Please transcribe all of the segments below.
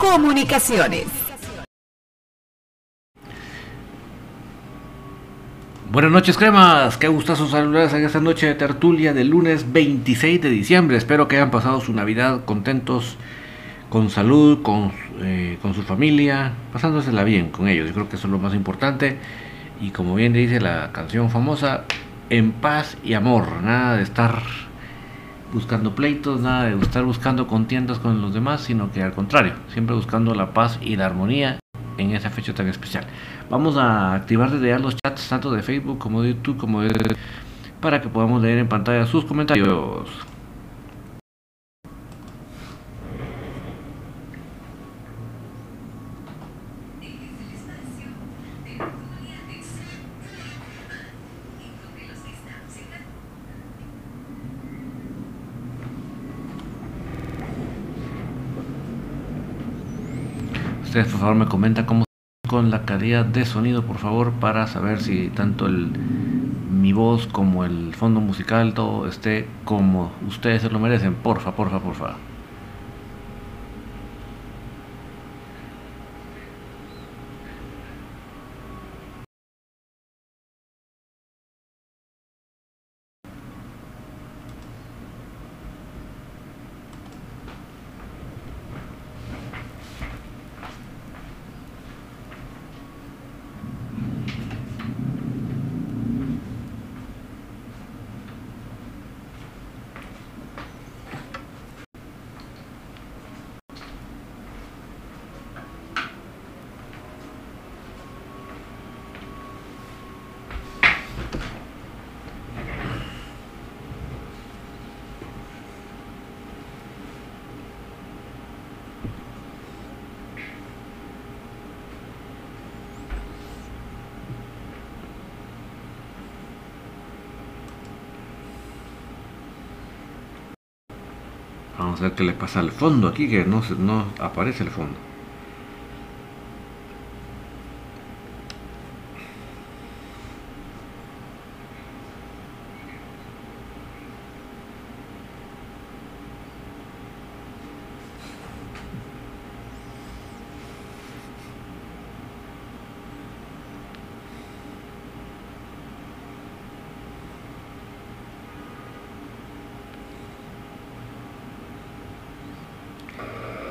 Comunicaciones. Buenas noches, cremas. Qué gustazo saludarles en esta noche de tertulia del lunes 26 de diciembre. Espero que hayan pasado su Navidad contentos, con salud, con, eh, con su familia, pasándosela bien con ellos. Yo creo que eso es lo más importante. Y como bien dice la canción famosa, en paz y amor. Nada de estar buscando pleitos, nada de estar buscando contiendas con los demás, sino que al contrario, siempre buscando la paz y la armonía en esa fecha tan especial. Vamos a activar desde ya los chats tanto de Facebook como de YouTube como de para que podamos leer en pantalla sus comentarios. Ustedes por favor me comentan cómo con la calidad de sonido por favor para saber si tanto el mi voz como el fondo musical todo esté como ustedes se lo merecen. Porfa, porfa, porfa. Vamos a ver qué le pasa al fondo aquí, que no, no aparece el fondo.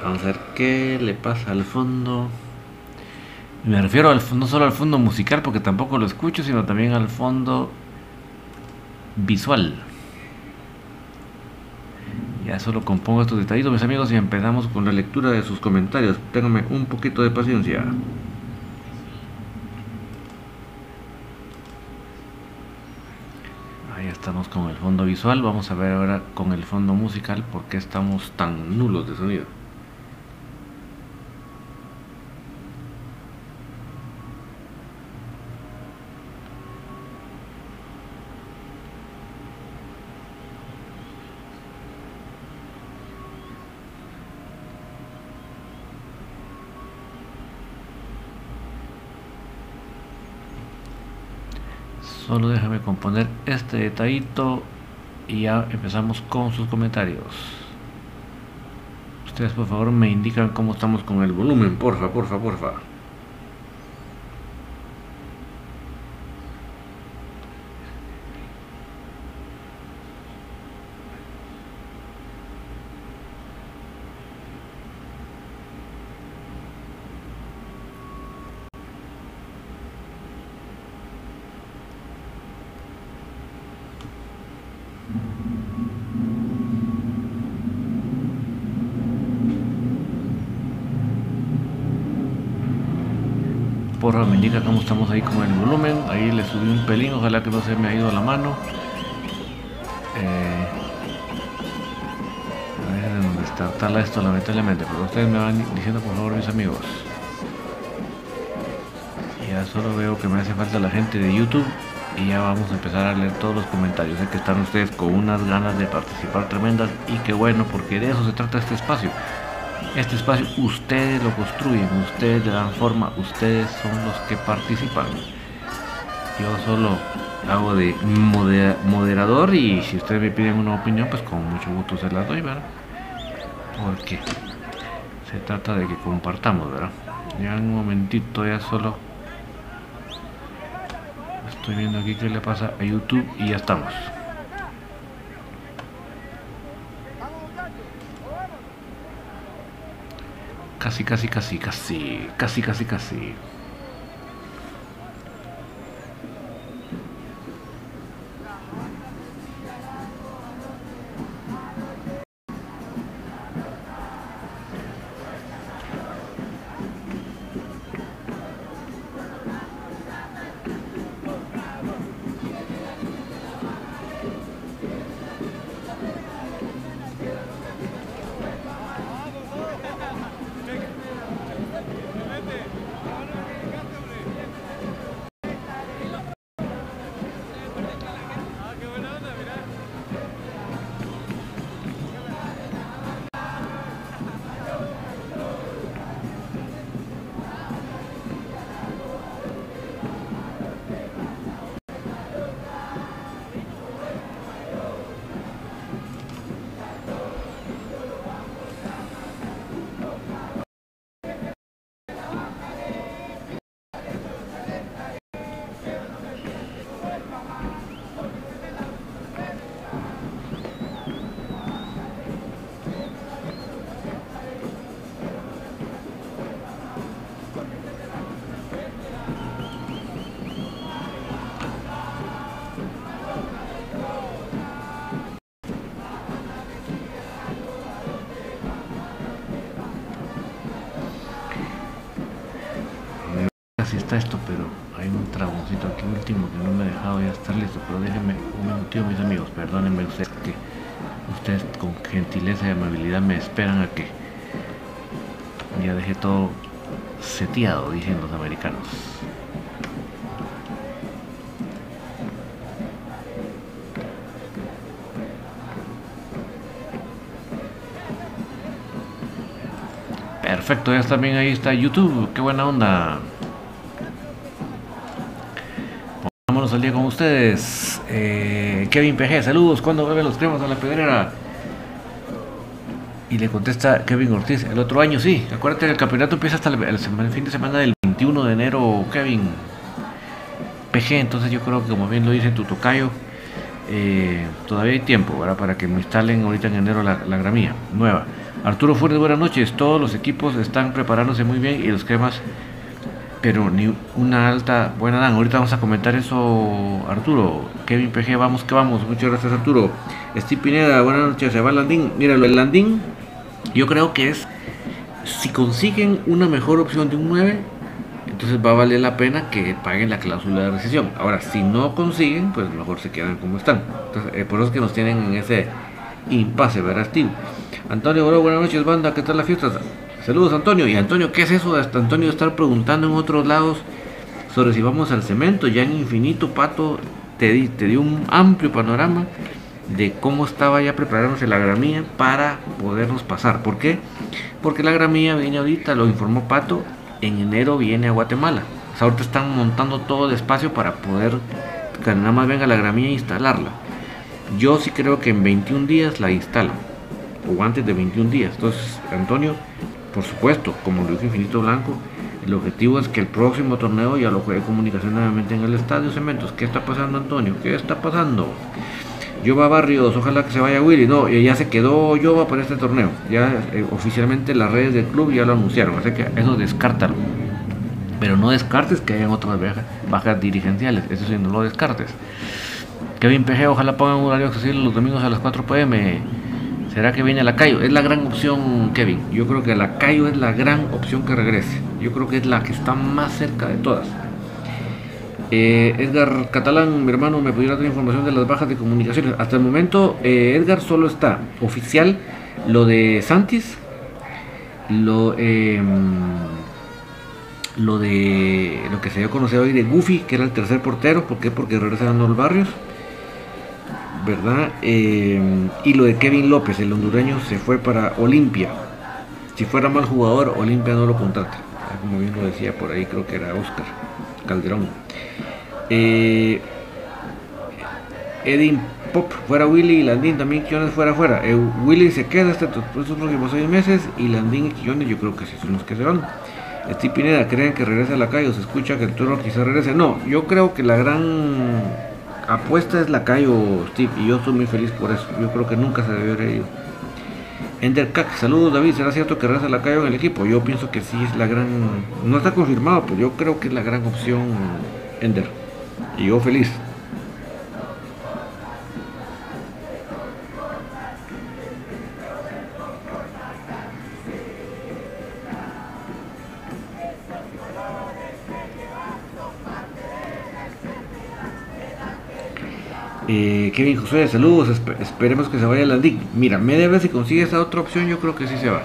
Vamos a ver qué le pasa al fondo. Me refiero al, no solo al fondo musical, porque tampoco lo escucho, sino también al fondo visual. Ya solo compongo estos detallitos, mis amigos, y empezamos con la lectura de sus comentarios. Ténganme un poquito de paciencia. Ahí estamos con el fondo visual. Vamos a ver ahora con el fondo musical por qué estamos tan nulos de sonido. Solo componer este detallito y ya empezamos con sus comentarios. Ustedes por favor me indican cómo estamos con el volumen, porfa, porfa, porfa. Estamos ahí con el volumen. Ahí le subí un pelín, ojalá que no se me ha ido la mano. Eh, a ver dónde está. Tala esto lamentablemente, pero ustedes me van diciendo por favor mis amigos. Ya solo veo que me hace falta la gente de YouTube y ya vamos a empezar a leer todos los comentarios. Sé que están ustedes con unas ganas de participar tremendas y qué bueno, porque de eso se trata este espacio. Este espacio ustedes lo construyen, ustedes le dan forma, ustedes son los que participan. Yo solo hago de moderador y si ustedes me piden una opinión, pues con mucho gusto se las doy, ¿verdad? Porque se trata de que compartamos, ¿verdad? Ya un momentito, ya solo estoy viendo aquí qué le pasa a YouTube y ya estamos. Casi, casi, casi, casi, casi, casi, casi. Esto, pero hay un tragoncito aquí último que no me ha dejado ya estar listo. Pero déjenme un minutito, mis amigos, perdónenme ustedes que ustedes con gentileza y amabilidad me esperan a que ya dejé todo seteado, dicen los americanos. Perfecto, ya también ahí está YouTube, qué buena onda. Al día con ustedes. Eh, Kevin PG, saludos. ¿Cuándo vuelven los cremas a la pedrera? Y le contesta Kevin Ortiz, el otro año sí. Acuérdate que el campeonato empieza hasta el, fin de semana del 21 de enero, Kevin. PG, entonces yo creo que como bien lo dice tu tocayo, eh, todavía hay tiempo para que me instalen ahorita en enero la, la gramía nueva. Arturo Fuentes, buenas noches. Todos los equipos están preparándose muy bien y los cremas pero ni una alta buena dan. Ahorita vamos a comentar eso, Arturo. Kevin PG, vamos que vamos. Muchas gracias, Arturo. Steve Pineda, buenas noches. Se va el landing. Míralo, el landing, yo creo que es si consiguen una mejor opción de un 9, entonces va a valer la pena que paguen la cláusula de recesión. Ahora, si no consiguen, pues mejor se quedan como están. Entonces, eh, por eso es que nos tienen en ese impasse, ¿verdad, Steve? Antonio, buenas noches, banda. ¿Qué tal la fiesta? Saludos Antonio. Y Antonio, ¿qué es eso de hasta Antonio estar preguntando en otros lados sobre si vamos al cemento? Ya en infinito, Pato, te, di, un amplio panorama de cómo estaba ya preparándose la gramía para podernos pasar. ¿Por qué? Porque la gramía viene ahorita, lo informó Pato, en enero viene a Guatemala. ahorita están montando todo despacio para poder que nada más venga la gramía e instalarla. Yo sí creo que en 21 días la instalan, o antes de 21 días. Entonces, Antonio, por supuesto, como lo dijo Infinito Blanco, el objetivo es que el próximo torneo ya lo juegue comunicación nuevamente en el Estadio Cementos. ¿Qué está pasando, Antonio? ¿Qué está pasando? Yoba Barrios, ojalá que se vaya Willy. No, ya se quedó Yoba para este torneo. Ya eh, oficialmente las redes del club ya lo anunciaron. Así que eso descártalo. Pero no descartes que hayan otras bajas, dirigenciales. Eso sí, no lo descartes. Kevin PG, ojalá pongan un horario accesible los domingos a las 4 pm. ¿Será que viene Lacayo? Es la gran opción, Kevin. Yo creo que la Lacayo es la gran opción que regrese. Yo creo que es la que está más cerca de todas. Eh, Edgar Catalán, mi hermano, me pudiera dar información de las bajas de comunicaciones. Hasta el momento, eh, Edgar solo está oficial lo de Santis, lo, em, lo de lo que se dio a conocer hoy de Goofy, que era el tercer portero. ¿Por qué? Porque regresa a los Barrios. ¿Verdad? Eh, y lo de Kevin López, el hondureño, se fue para Olimpia. Si fuera mal jugador, Olimpia no lo contrata. Como bien lo decía por ahí, creo que era Oscar Calderón. Eh, Edin Pop fuera Willy y Landín también Quillones fuera fuera. Eh, Willy se queda hasta estos próximos seis meses y Landín y Quillones yo creo que sí son los que se van. Steve Pineda, ¿creen que regrese a la calle o se escucha que el turno quizá regrese? No, yo creo que la gran apuesta es la calle o Steve y yo estoy muy feliz por eso. Yo creo que nunca se debió haber ido. Ender Cac, saludos David, ¿será cierto que regresa la calle en el equipo? Yo pienso que sí es la gran... No está confirmado, pero yo creo que es la gran opción Ender. Y yo feliz. Eh, Kevin José, saludos, esperemos que se vaya Landín. Mira, media vez si consigue esa otra opción, yo creo que sí se va.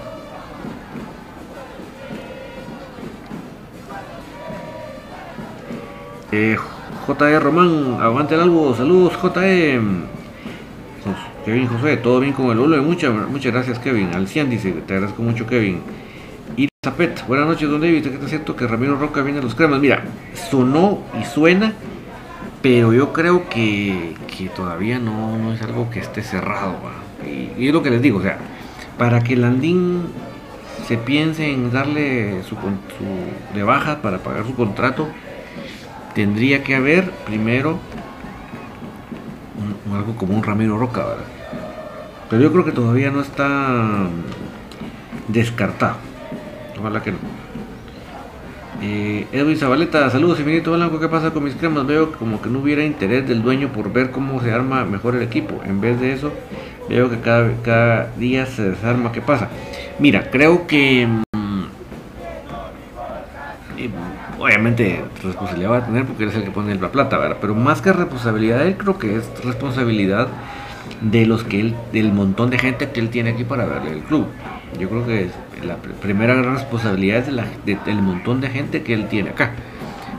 Eh, JE Román, aguante el algo, saludos JE. Kevin José, todo bien con el bolo. Muchas, muchas gracias Kevin. Alcian dice, te agradezco mucho Kevin. Y Zapet, buenas noches, don David. ¿Qué está cierto que Ramiro Roca viene a los cremas? Mira, sonó y suena pero yo creo que, todavía no, es algo que esté cerrado. Y, es lo que les digo, o sea, para que Landín se piense en darle su, de baja para pagar su contrato, tendría que haber primero algo como un Ramiro Roca, ¿verdad? Pero yo creo que todavía no está descartado. Ojalá que no. Eh, Edwin Zabaleta, saludos infinito Blanco, ¿qué pasa con mis cremas? Veo como que no hubiera interés del dueño por ver cómo se arma mejor el equipo. En vez de eso, veo que cada, cada día se desarma. ¿Qué pasa? Mira, creo que... Mm, eh, obviamente responsabilidad va a tener porque él es el que pone la plata, ¿verdad? Pero más que responsabilidad, él creo que es responsabilidad de los que él, del montón de gente que él tiene aquí para verle el club. Yo creo que es la primera gran responsabilidad es de del montón de gente que él tiene acá.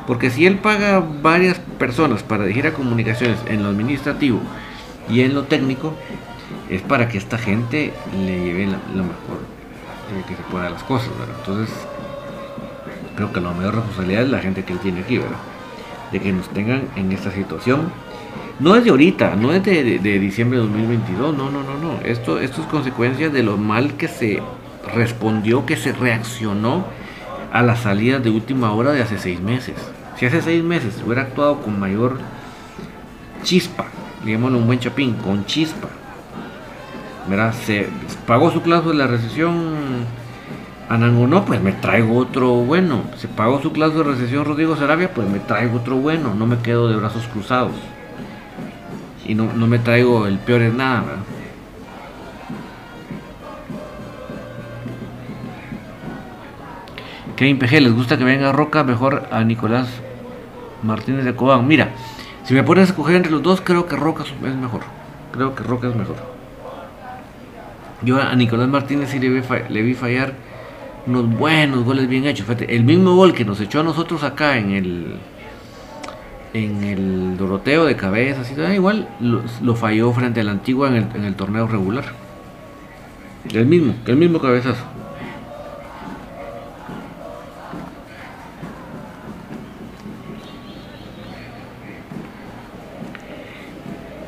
Porque si él paga varias personas para dirigir a comunicaciones en lo administrativo y en lo técnico, es para que esta gente le lleve lo mejor que se pueda las cosas, Entonces, creo que la mayor responsabilidad es la gente que él tiene aquí, ¿verdad? De que nos tengan en esta situación. No es de ahorita, no es de, de diciembre de 2022, no, no, no, no. Esto, esto es consecuencia de lo mal que se respondió que se reaccionó a la salida de última hora de hace seis meses. Si hace seis meses hubiera actuado con mayor chispa, digámoslo un buen chapín, con chispa, ¿verdad? se pagó su cláusula de la recesión no pues me traigo otro bueno. Se pagó su cláusula de recesión Rodrigo Sarabia, pues me traigo otro bueno. No me quedo de brazos cruzados. Y no, no me traigo el peor en nada, ¿verdad? Kevin PG, ¿les gusta que venga Roca? Mejor a Nicolás Martínez de Cobán. Mira, si me pones a escoger entre los dos, creo que Roca es mejor. Creo que Roca es mejor. Yo a Nicolás Martínez sí le vi, fallar unos buenos goles bien hechos. el mismo gol que nos echó a nosotros acá en el en el Doroteo de cabeza, así, igual lo, falló frente a la antigua en el, en el torneo regular. El mismo, el mismo cabezazo.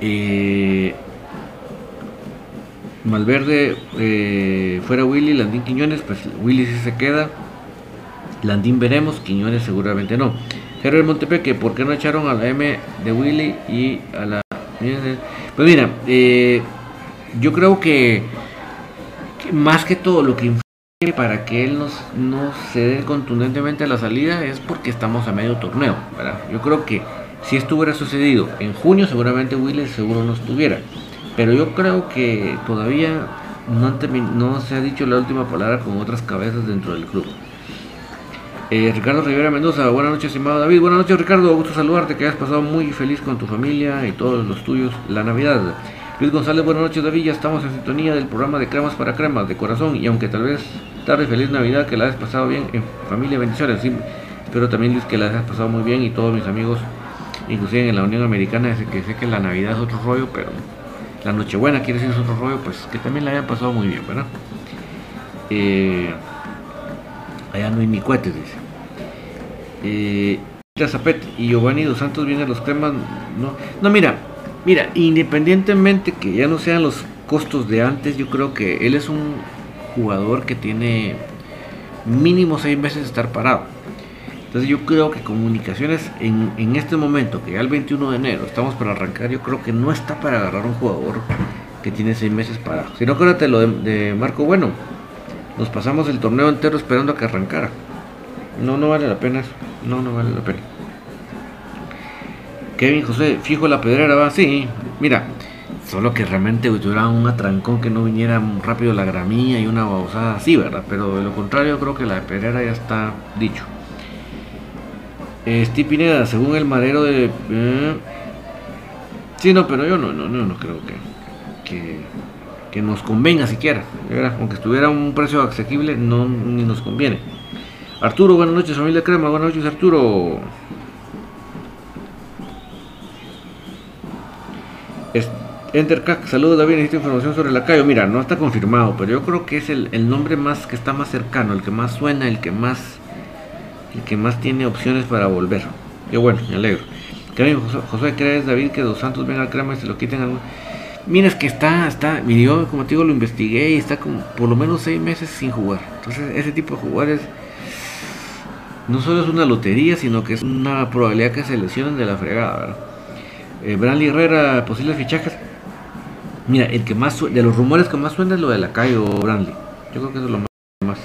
Eh, Malverde eh, fuera Willy, Landín Quiñones, pues Willy sí se queda. Landín veremos, Quiñones seguramente no. Gerard Montepeque, ¿por qué no echaron a la M de Willy y a la... Pues mira, eh, yo creo que, más que todo lo que influye para que él no se dé contundentemente a la salida es porque estamos a medio torneo. Yo creo que si esto hubiera sucedido en junio, seguramente Willis seguro no estuviera. Pero yo creo que todavía no, no se ha dicho la última palabra con otras cabezas dentro del club. Eh, Ricardo Rivera Mendoza, buenas noches, estimado David. Buenas noches, Ricardo. Gusto saludarte, que hayas pasado muy feliz con tu familia y todos los tuyos la Navidad. Luis González, buenas noches, David. Ya estamos en sintonía del programa de Cremas para Cremas, de corazón. Y aunque tal vez tarde, feliz Navidad, que la hayas pasado bien en familia, bendiciones. Espero también Luis que la hayas pasado muy bien y todos mis amigos, inclusive en la Unión Americana, desde que sé que la Navidad es otro rollo, pero la Nochebuena quiere decir es otro rollo, pues que también la hayan pasado muy bien, ¿verdad? Eh, allá no hay ni cohetes, dice. Eh, y Giovanni Dos Santos vienen los cremas. No, no, mira, mira, independientemente que ya no sean los costos de antes, yo creo que él es un jugador que tiene mínimo seis meses de estar parado. Entonces yo creo que comunicaciones en, en, este momento, que ya el 21 de enero estamos para arrancar, yo creo que no está para agarrar un jugador que tiene seis meses parado. Si no, acuérdate lo de, Marco Bueno. Nos pasamos el torneo entero esperando a que arrancara. No, no vale la pena eso. No, no vale la pena. Kevin José, fijo la pedrera, va. Mira, solo que realmente tuviera un atrancón que no viniera rápido la gramilla y una babosada así, ¿verdad? Pero de lo contrario, creo que la pedrera ya está dicho. Steve Pineda, según el madero de. Eh, sí, no, pero yo no, no, no, no creo que, que, nos convenga siquiera. Aunque estuviera un precio asequible, no ni nos conviene. Arturo, buenas noches, familia Crema, buenas noches, Arturo. Entercac, saludos David, necesito información sobre la Cayo. Mira, no está confirmado, pero yo creo que es el, nombre más que está más cercano, el que más suena, el que más el que más tiene opciones para volver. Qué bueno, me alegro. José, ¿crees David que Dos Santos venga al crema y se lo quiten algo? Mira, es que está, está, yo como te digo, lo investigué y está como por lo menos seis meses sin jugar. Entonces, ese tipo de jugadores no solo es una lotería, sino que es una probabilidad que se lesionen de la fregada, ¿verdad? Eh, Herrera, posibles fichajes. Mira, el que más de los rumores que más suena es lo de la calle o. Yo creo que eso es lo más.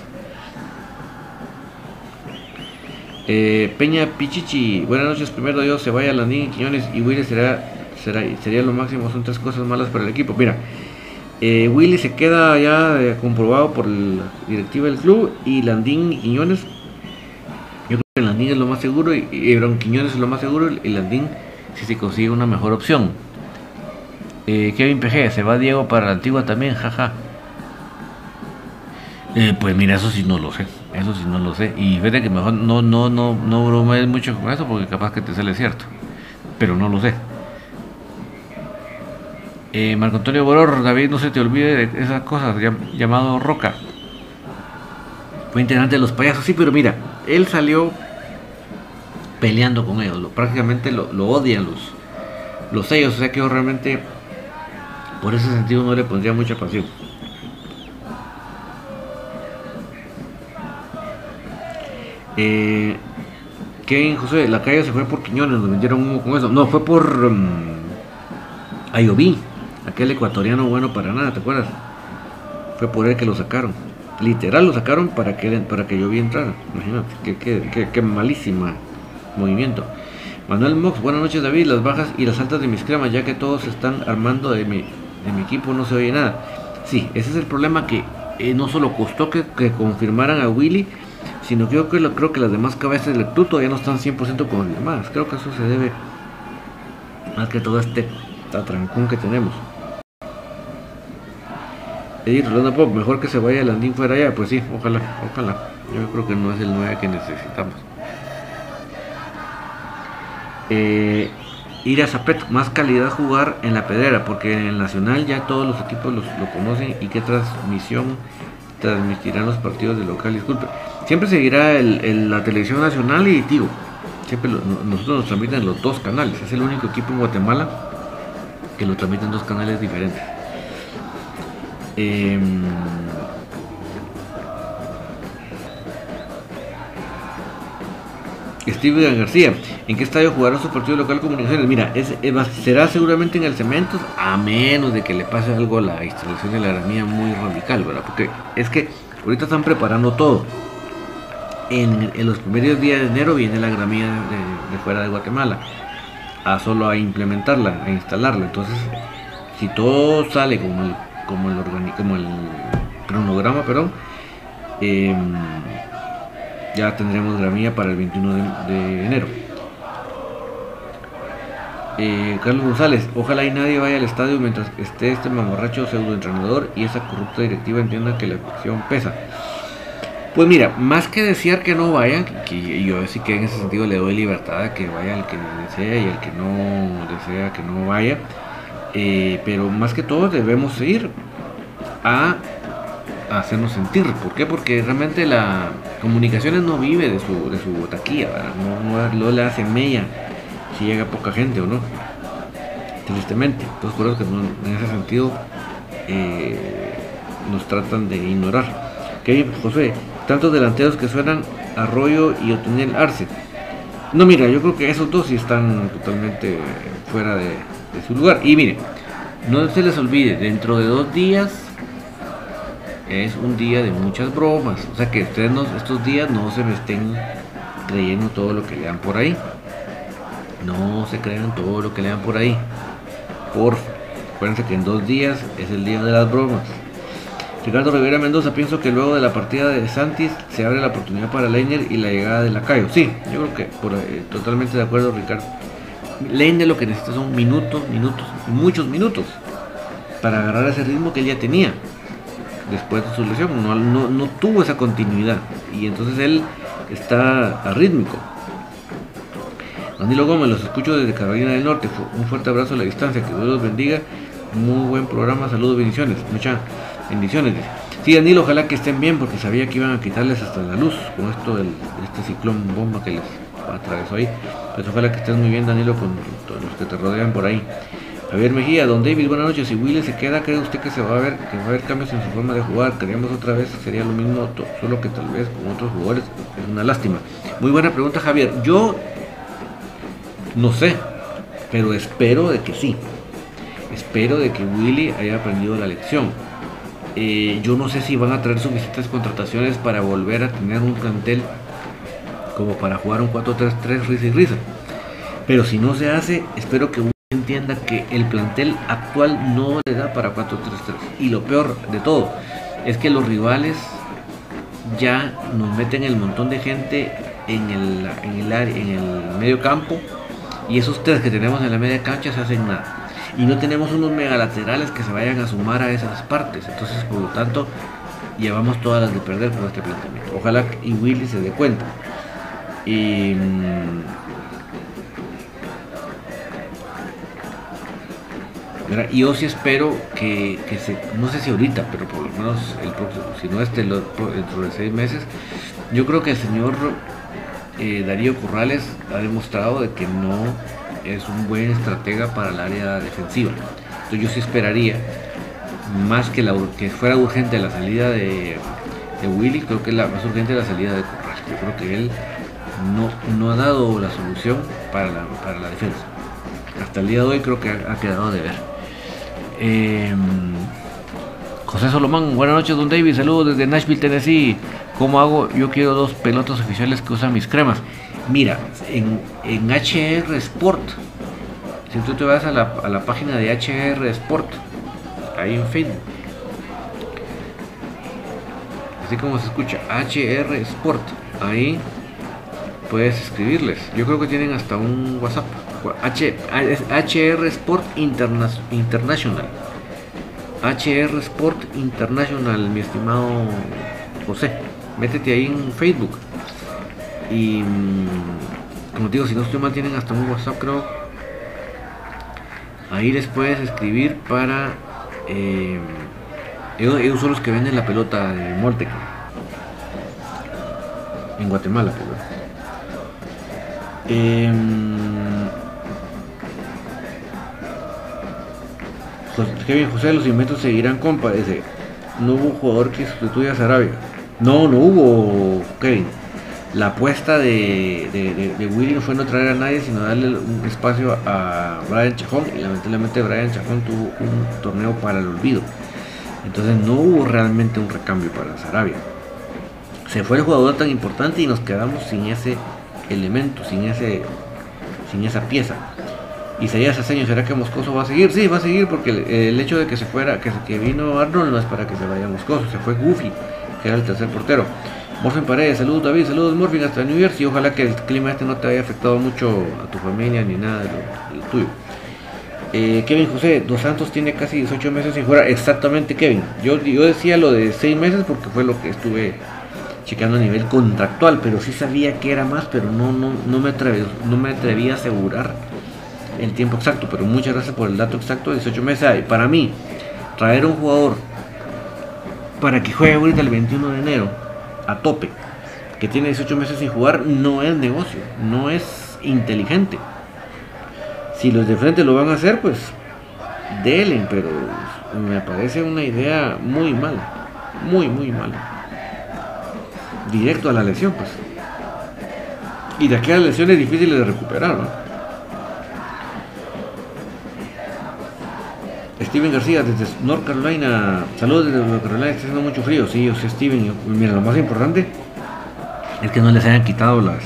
Eh, Peña Pichichi, buenas noches. Primero Dios se vaya Landín Quiñones y Willy será, será, sería lo máximo. Son tres cosas malas para el equipo. Mira, eh, Willy se queda ya eh, comprobado por la directiva del club y Landín y Quiñones yo creo que Landín es lo más seguro y, y Quiñones es lo más seguro y Landín si se consigue una mejor opción. Eh, Kevin PG, se va Diego para la antigua también, jaja. Eh, pues mira, eso sí no lo sé, eso sí no lo sé. Y fíjate que mejor no, no, no, no bromees mucho con eso porque capaz que te sale cierto. Pero no lo sé. Eh, Marco Antonio Boror, David, no se te olvide de esas cosas, llamado Roca. Fue integrante de los payasos, sí, pero mira, él salió peleando con ellos, prácticamente lo, odian los, los sellos, o sea que yo realmente por ese sentido no le pondría mucha pasión. Eh, Kevin José, la calle se fue por Quiñones, nos vendieron humo con eso. No, fue por um, Ayoví, aquel ecuatoriano bueno para nada, ¿te acuerdas? Fue por él que lo sacaron. Literal lo sacaron para que, para que Ayoví entrara. Imagínate, qué, malísima movimiento. Manuel Mox, buenas noches David, las bajas y las altas de mis cremas, ya que todos están armando de mi, de mi equipo, no se oye nada. Sí, ese es el problema que eh, no solo costó que, confirmaran a Willy, sino que yo creo, creo que las demás cabezas del club todavía no están 100% confirmadas. Creo que eso se debe más que todo este atrancón que tenemos. Eddie Rolando Pop, mejor que se vaya el Andín fuera allá, pues sí, ojalá, ojalá. Yo creo que no es el 9 que necesitamos. Eh, ir a Zapet, más calidad jugar en la pedrera, porque en el Nacional ya todos los equipos lo conocen y qué transmisión transmitirán los partidos de local. Disculpe, siempre seguirá la televisión nacional y digo, siempre nosotros nos transmiten los dos canales, es el único equipo en Guatemala que lo transmiten dos canales diferentes. Eh, Steven García, ¿en qué estadio jugará su partido local comunicaciones? Mira, será seguramente en el Cementos, a menos de que le pase algo a la instalación de la gramía muy radical, ¿verdad? Porque es que ahorita están preparando todo. En, los primeros días de enero viene la gramía de, fuera de Guatemala, a solo a implementarla, a instalarla. Entonces, si todo sale como el, como el, como el cronograma, perdón, eh, ya tendremos gramía para el 21 de, enero. Eh, Carlos González, ojalá y nadie vaya al estadio mientras esté este mamarracho pseudo entrenador y esa corrupta directiva entienda que la acción pesa. Pues mira, más que desear que no vayan, que yo sí que en ese sentido le doy libertad a que vaya el que desea y el que no desea que no vaya, eh, pero más que todo debemos ir a, hacernos sentir. ¿Por qué? Porque realmente la comunicaciones no vive de su, de su taquilla, no, no, le hace mella si llega poca gente o no, tristemente. Entonces, por eso que en ese sentido eh, nos tratan de ignorar. Que José, tantos delanteros que suenan Arroyo y Otoniel Arce. No, mira, yo creo que esos dos sí están totalmente fuera de, su lugar. Y mire, no se les olvide, dentro de dos días es un día de muchas bromas. O sea que ustedes estos días no se me estén creyendo todo lo que lean por ahí. No se crean todo lo que lean por ahí. Por acuérdense que en dos días es el día de las bromas. Ricardo Rivera Mendoza, pienso que luego de la partida de Santis se abre la oportunidad para Leiner y la llegada de Lacayo. Sí, yo creo que por, eh, totalmente de acuerdo, Ricardo. Leiner lo que necesita son minutos, minutos, muchos minutos para agarrar ese ritmo que él ya tenía después de su lesión. No, no, tuvo esa continuidad y entonces él está arrítmico. Danilo Gómez, los escucho desde Carolina del Norte. Un fuerte abrazo a la distancia, que Dios los bendiga. Muy buen programa, saludos, bendiciones. Muchas Bendiciones. Sí, Danilo, ojalá que estén bien porque sabía que iban a quitarles hasta la luz con esto del este ciclón bomba que les atravesó ahí. Pues ojalá que estén muy bien, Danilo, con todos los que te rodean por ahí. Javier Mejía, don David, buenas noches. Si Willy se queda, ¿cree usted que se va a ver, que va a haber cambios en su forma de jugar? Queríamos otra vez, sería lo mismo, solo que tal vez con otros jugadores. Es una lástima. Muy buena pregunta, Javier. Yo no sé, pero espero de que sí. Espero de que Willy haya aprendido la lección eh, yo no sé si van a traer suficientes contrataciones para volver a tener un plantel como para jugar un 4-3-3 risa y risa. Pero si no se hace, espero que entienda que el plantel actual no le da para 4-3-3. Y lo peor de todo es que los rivales ya nos meten el montón de gente en el, en el, en el medio campo y esos tres que tenemos en la media cancha se hacen nada y no tenemos unos megalaterales que se vayan a sumar a esas partes. Entonces, por lo tanto, llevamos todas las de perder con este planteamiento. Ojalá y Willy se dé cuenta. Y. Mm, yo sí espero que, se, no sé si ahorita, pero por lo menos el próximo, si no este, dentro de seis meses, yo creo que el señor eh, Darío Corrales ha demostrado de que no es un buen estratega para el área defensiva. Entonces yo sí esperaría, más que, la, que fuera urgente la salida de, Willy, creo que es la más urgente la salida de Corral. Yo creo que él no, no ha dado la solución para la, para la defensa. Hasta el día de hoy creo que ha, quedado de ver. Em, José Solomán, buenas noches, don David. Saludos desde Nashville, Tennessee. ¿Cómo hago? Yo quiero dos pelotas oficiales que usan mis cremas. Mira, en, en HR Sport, si tú te vas a la, a la página de HR Sport, ahí en Facebook, así como se escucha, HR Sport, ahí puedes escribirles. Yo creo que tienen hasta un WhatsApp. HR Sport International. HR Sport International, mi estimado José. Métete ahí en Facebook. Y mm, como digo, si no estoy mal, tienen hasta un WhatsApp, creo. Ahí les puedes escribir para. Eh, ellos, son los que venden la pelota de Moltec. En Guatemala, Kevin José, los inventos seguirán, compa. Ese. No hubo jugador que sustituya a Sarabia. No, no hubo, Kevin la apuesta de, de, fue no traer a nadie, sino darle un espacio a Brian Chajón. Y lamentablemente Brian Chajón tuvo un torneo para el olvido. Entonces no hubo realmente un recambio para Sarabia. Se fue el jugador tan importante y nos quedamos sin ese elemento, sin ese sin esa pieza. Isaías Aseño, ¿será que Moscoso va a seguir? Sí, va a seguir porque el, hecho de que se fuera, que, que vino Arnold no es para que se vaya Moscoso, se fue Goofy, que era el tercer portero. Morfin Paredes, saludos David, saludos Morfin hasta New York y ojalá que el clima este no te haya afectado mucho a tu familia ni nada de lo, tuyo. Eh, Kevin José, Dos Santos tiene casi 18 meses sin jugar. Exactamente, Kevin. Yo, yo decía lo de 6 meses porque fue lo que estuve chequeando a nivel contractual, pero sí sabía que era más, pero no, no, no, me, atreví, no me atreví a asegurar el tiempo exacto, pero muchas gracias por el dato exacto, 18 meses. Para mí, traer un jugador para que juegue ahorita el 21 de enero a tope, que tiene 18 meses sin jugar, no es negocio, no es inteligente. Si los de frente lo van a hacer, pues delen, pero me parece una idea muy mala, muy, muy mala. Directo a la lesión, pues. Y de aquellas lesiones difíciles de recuperar, ¿no? Steven García desde North Carolina. Saludos desde North Carolina, está haciendo mucho frío. Sí, yo sé, Steven. Mira, lo más importante es que no les hayan quitado las,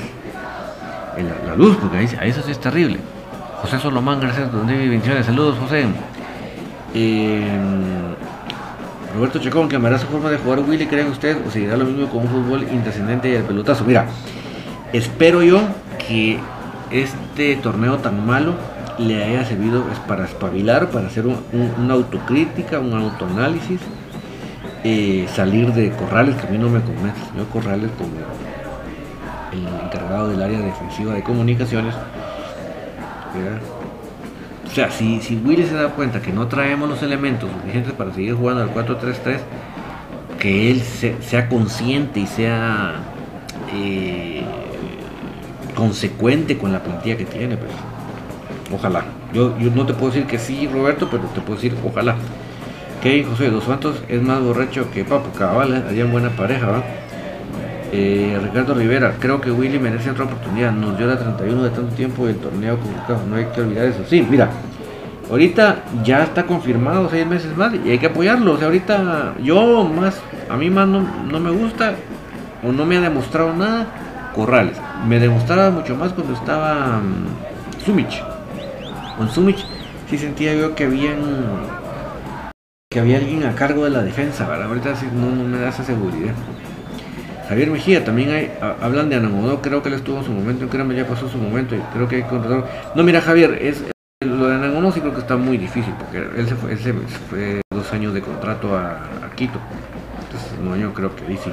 la, luz, porque ahí, eso sí es terrible. José Solomán, gracias, donde bendiciones. Saludos, José. Eh, Roberto Chacón, ¿cambiará su forma de jugar Willy, creen usted? ¿O seguirá lo mismo con un fútbol intrascendente y el pelotazo? Mira, espero yo que este torneo tan malo le haya servido pues, para espabilar, para hacer una autocrítica, un autoanálisis, eh, salir de Corrales, que a mí no me convence, señor Corrales como el encargado del área defensiva de comunicaciones. O sea, si, si Willy se da cuenta que no traemos los elementos suficientes para seguir jugando al 4-3-3, que él sea consciente y sea eh, consecuente con la plantilla que tiene, pues Ojalá. Yo, no te puedo decir que sí, Roberto, pero te puedo decir ojalá. Que José Dos Santos es más borracho que Papo Cabal, ¿eh? harían buena pareja, ¿va? Eh, Ricardo Rivera, creo que Willy merece otra oportunidad. Nos dio la 31 de tanto tiempo el torneo convocado. No hay que olvidar eso. Sí, mira, ahorita ya está confirmado seis meses más y hay que apoyarlo. O sea, ahorita yo más, a mí más no, no me gusta o no me ha demostrado nada Corrales. Me demostraba mucho más cuando estaba um, Sumich con Sumich sí sentía yo que habían que había alguien a cargo de la defensa, ¿verdad? Ahorita sí no, me da esa seguridad. Javier Mejía, también hay, hablan de Anamodó, creo que él estuvo en su momento, creo que ya pasó su momento y creo que hay contratado. No, mira Javier, es lo de Anamodó sí creo que está muy difícil, porque él se fue, él se fue dos años de contrato a, Quito. Entonces, no, yo creo que ahí sí.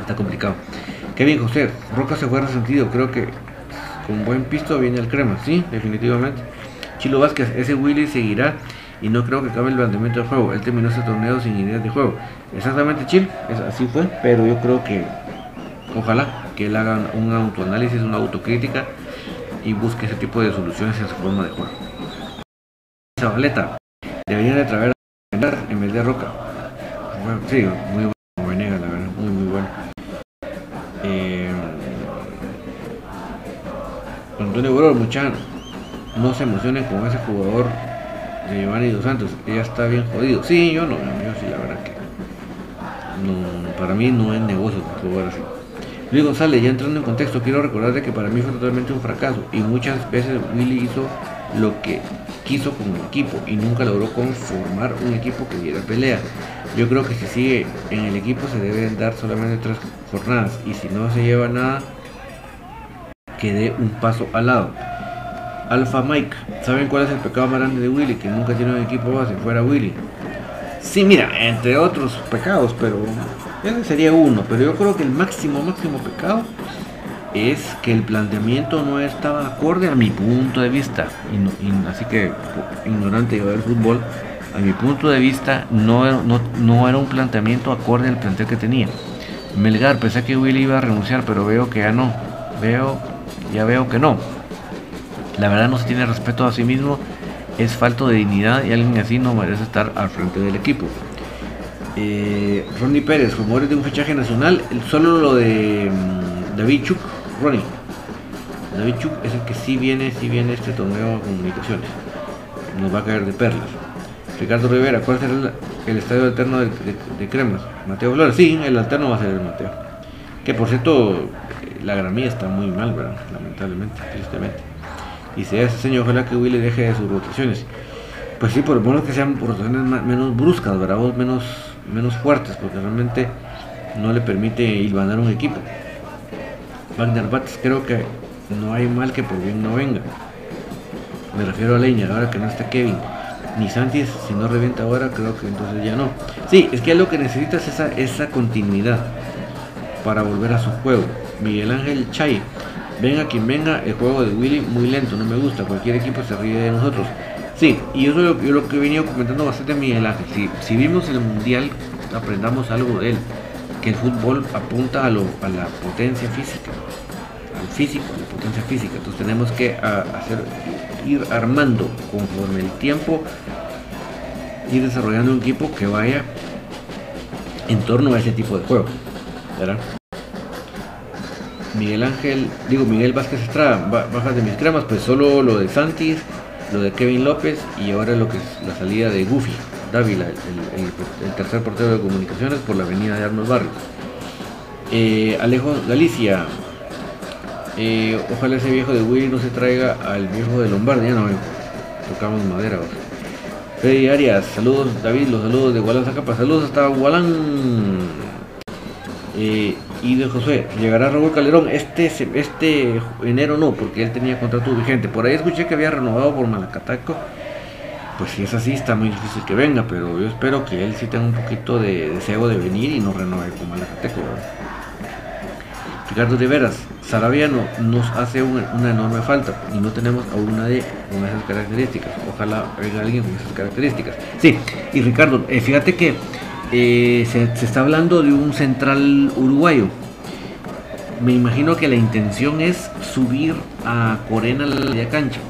Está complicado. Kevin José, Roca se fue resentido, creo que con buen pisto viene el crema, sí, definitivamente. Chilo Vázquez, ese Willy seguirá y no creo que acabe el planteamiento del juego. Él terminó ese torneo sin ideas de juego. Exactamente, Chil, así fue, pero yo creo que ojalá que él haga un autoanálisis, una autocrítica y busque ese tipo de soluciones en su forma de juego. Zabaleta, debería de traer en vez de Roca. sí, muy bueno, la verdad, muy muy bueno. Eh, Antonio Boror, mucha no se emocionen con ese jugador de Giovanni Dos Santos, ya está bien jodido. Sí, yo no, yo sí, la verdad que no, para mí no es negocio jugar así. Luis González, ya entrando en contexto, quiero recordarte que para mí fue totalmente un fracaso y muchas veces Willy hizo lo que quiso con el equipo y nunca logró conformar un equipo que diera pelea. Yo creo que si sigue en el equipo se deben dar solamente tres jornadas y si no se lleva nada, que dé un paso al lado. Alpha Mike, ¿saben cuál es el pecado más grande de Willy? Que nunca tiene un equipo base, fuera Willy. Sí, mira, entre otros pecados, pero ese sería uno. Pero yo creo que el máximo, máximo pecado es que el planteamiento no estaba acorde a mi punto de vista. Y, así que, ignorante del fútbol, a mi punto de vista no, no, no era un planteamiento acorde al plantel que tenía. Melgar, pensé que Willy iba a renunciar, pero veo que ya no. Veo ya veo que no. La verdad no se tiene respeto a sí mismo, es falto de dignidad y alguien así no merece estar al frente del equipo. Eh, Ronnie Pérez, rumores de un fichaje nacional, solo lo de mm, David Chuk, Ronnie. David Chuk es el que sí viene, sí viene este torneo de comunicaciones. Nos va a caer de perlas. Ricardo Rivera, ¿cuál será el, estadio alterno de, de, Cremas? Mateo Flores, sí, el alterno va a ser el Mateo. Que por cierto, la gramilla está muy mal, ¿verdad? lamentablemente, tristemente. Y si ese señor, ojalá que Willy deje de sus rotaciones. Pues sí, por lo menos que sean rotaciones menos bruscas, ¿verdad? menos, menos fuertes, porque realmente no le permite hilvanar un equipo. Wagner Bates, creo que no hay mal que por bien no venga. Me refiero a Leña, ahora que no está Kevin. Ni Santis, si no revienta ahora, creo que entonces ya no. Sí, es que lo que necesitas es esa, esa continuidad para volver a su juego. Miguel Ángel Chay, venga quien venga, el juego de Willy muy lento, no me gusta, cualquier equipo se ríe de nosotros. Sí, y eso es lo, lo que he venido comentando bastante Miguel Ángel. Si, si vimos el mundial, aprendamos algo de él, que el fútbol apunta a, lo, a la potencia física, al físico, a la potencia física. Entonces tenemos que hacer, ir armando conforme el tiempo, ir desarrollando un equipo que vaya en torno a ese tipo de juego. ¿verdad? Miguel Ángel, digo Miguel Vázquez Estrada, bajas de mis cremas, pues solo lo de Santis, lo de Kevin López y ahora lo que es la salida de Goofy, Dávila, el, tercer portero de comunicaciones por la avenida de Arnos Barrios. Eh, Alejo Galicia, eh, ojalá ese viejo de Willy no se traiga al viejo de Lombardia, no, tocamos madera ahora. Freddy Arias, saludos David, los saludos de Gualán Zacapa, saludos hasta Gualán. Eh, y de José, llegará Raúl Calderón este, este enero no, porque él tenía contrato vigente. Por ahí escuché que había renovado por Malacataco. Pues si es así, está muy difícil que venga, pero yo espero que él sí tenga un poquito de deseo de venir y no renueve con Malacateco. Ricardo Riveras, Sarabia nos hace una, enorme falta y no tenemos aún nadie con esas características. Ojalá venga alguien con esas características. Sí, y Ricardo, eh, fíjate que eh, se, está hablando de un central uruguayo. Me imagino que la intención es subir a Corena a la cancha.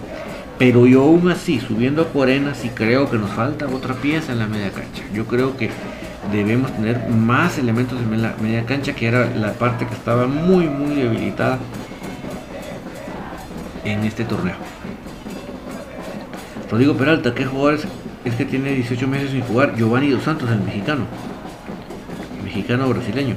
Pero yo aún así, subiendo a Corena, sí creo que nos falta otra pieza en la media cancha. Yo creo que debemos tener más elementos en la media cancha, que era la parte que estaba muy, muy debilitada en este torneo. Rodrigo Peralta, ¿qué jugadores es que tiene 18 meses sin jugar Giovanni Dos Santos, el mexicano. Mexicano brasileño.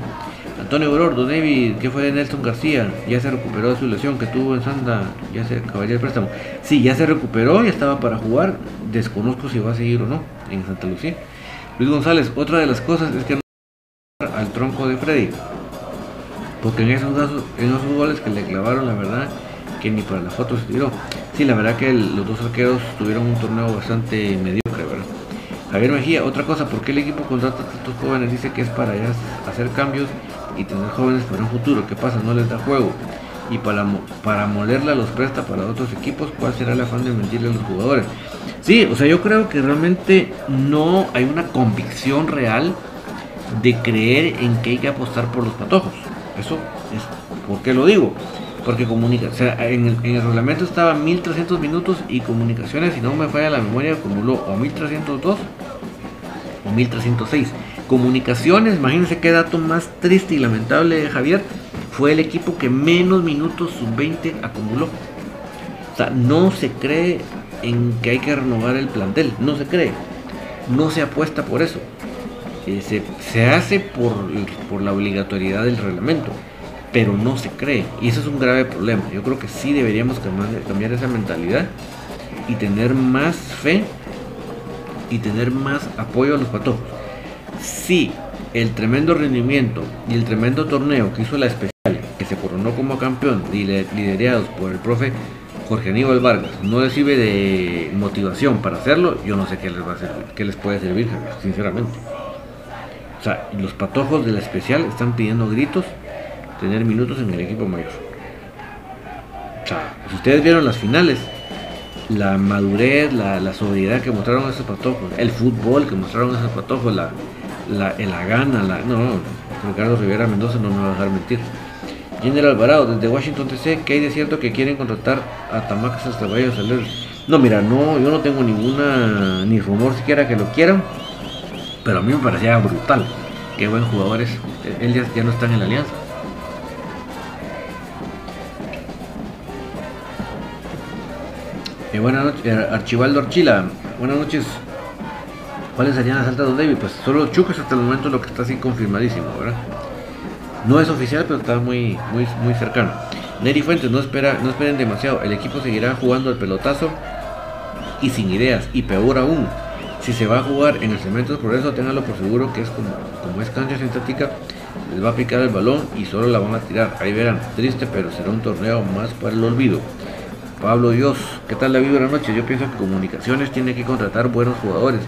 Antonio Gordo, David, ¿qué fue de Nelson García? Ya se recuperó de su lesión que tuvo en Santa, ya se acabaría el préstamo. Sí, ya se recuperó, ya estaba para jugar. Desconozco si va a seguir o no en Santa Lucía. Luis González, otra de las cosas es que no al tronco de Freddy. Porque en esos, en esos goles que le clavaron, la verdad, que ni para la foto se tiró. Sí, la verdad que los dos arqueros tuvieron un torneo bastante mediocre, ¿verdad? Javier Mejía, otra cosa, ¿por qué el equipo contrata a tantos jóvenes? Dice que es para hacer cambios y tener jóvenes para un futuro. ¿Qué pasa? No les da juego. Y para, para molerla los presta para otros equipos, ¿cuál será el afán de mentirle a los jugadores? Sí, o sea, yo creo que realmente no hay una convicción real de creer en que hay que apostar por los patojos. Eso es, ¿por qué lo digo? Porque comunica, o sea, en el, reglamento estaba 1300 minutos y comunicaciones, si no me falla la memoria, acumuló o 1302 o 1306. Comunicaciones, imagínense qué dato más triste y lamentable, Javier, fue el equipo que menos minutos sub-20 acumuló. O sea, no se cree en que hay que renovar el plantel, no se cree, no se apuesta por eso. Eh, se, se, hace por, por la obligatoriedad del reglamento pero no se cree. Y eso es un grave problema. Yo creo que sí deberíamos cambiar, esa mentalidad y tener más fe y tener más apoyo a los patojos. Si el tremendo rendimiento y el tremendo torneo que hizo la especial, que se coronó como campeón, liderados por el profe Jorge Aníbal Vargas, no les sirve de motivación para hacerlo, yo no sé qué les va a servir, qué les puede servir, sinceramente. O sea, los patojos de la especial están pidiendo gritos tener minutos en el equipo mayor. Si ustedes vieron las finales, la madurez, la, sobriedad que mostraron esos patojos, el fútbol que mostraron esos patojos, la, la, la gana, la, no, Ricardo Rivera Mendoza no me va a dejar mentir. General Alvarado, desde Washington DC, que hay de cierto que quieren contratar a Tamacas hasta Valle Saler. No, mira, no, yo no tengo ninguna, ni rumor siquiera que lo quieran, pero a mí me parecía brutal. Qué buen jugador es. Él ya, ya no está en la alianza. Eh, buenas noches, eh, Archibaldo Archila. Buenas noches. ¿Cuáles serían las altas de David? Pues solo Chucas hasta el momento lo que está así confirmadísimo, ¿verdad? No es oficial, pero está muy, muy, muy cercano. Neri Fuentes, no, espera, no esperen demasiado. El equipo seguirá jugando el pelotazo y sin ideas. Y peor aún, si se va a jugar en el cemento de progreso, ténganlo por seguro que es como, como es cancha sintética, les va a picar el balón y solo la van a tirar. Ahí verán, triste, pero será un torneo más para el olvido. Pablo Dios, ¿qué tal la vibra noche? Yo pienso que Comunicaciones tiene que contratar buenos jugadores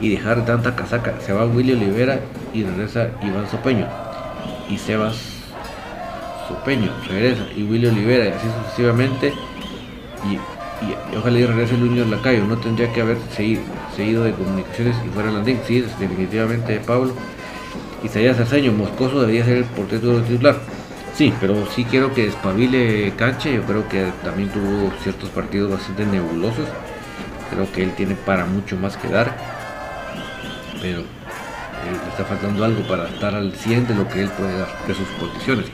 y dejar tanta casaca. Se va Willy Olivera y regresa Iván Sopeño. Y Sebas Sopeño regresa y Willy Olivera y así sucesivamente. Y, ojalá y regrese Luño Lacayo. No tendría que haber seguido, seguido de comunicaciones y fuera Landín. Sí, definitivamente Pablo. Isaías Arceño, Moscoso debería ser el portero titular. Sí, pero sí quiero que despabile Canche. Yo creo que también tuvo ciertos partidos bastante nebulosos. Creo que él tiene para mucho más que dar. Pero eh, está faltando algo para estar al 100 de lo que él puede dar, de sus condiciones.